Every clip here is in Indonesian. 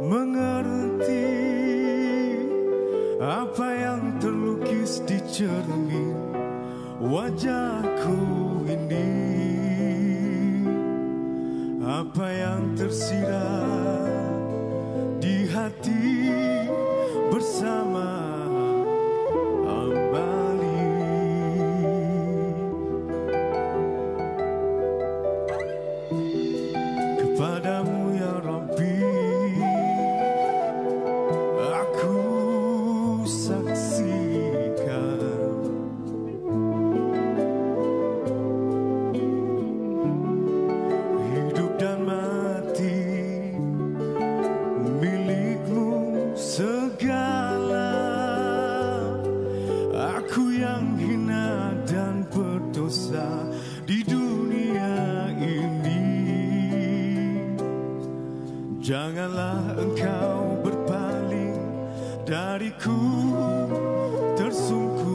mengerti Apa yang terlukis di cermin Wajahku ini. Apa yang tersirat di hati bersama aku yang hina dan berdosa di dunia ini. Janganlah engkau berpaling dariku tersungkur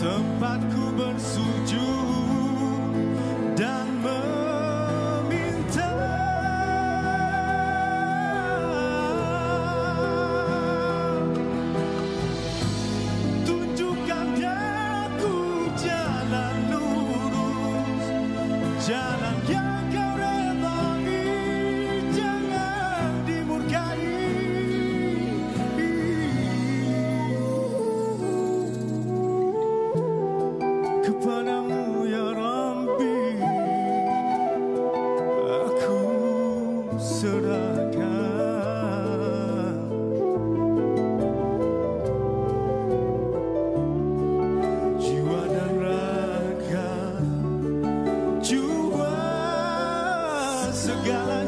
Tempatku bersujud serahkan. Jiwa dan raga jua segalanya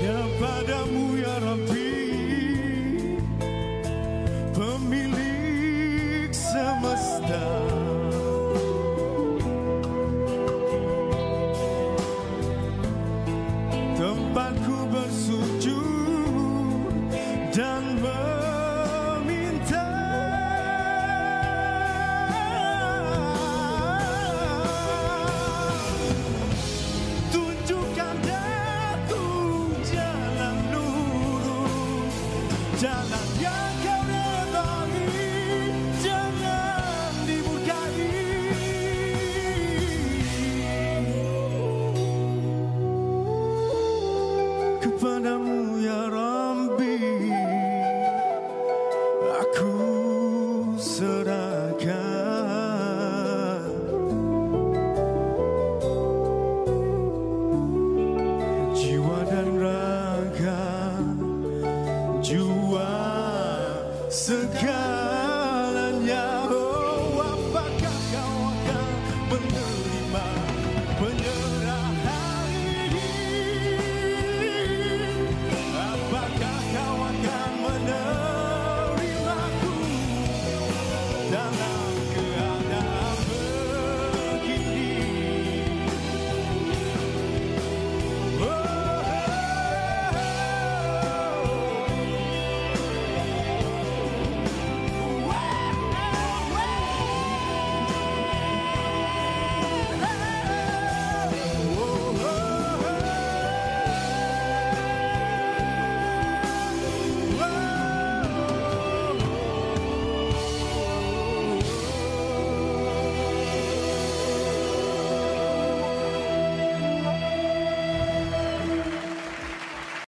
Hanya padamu ya Rabbi a la tierra.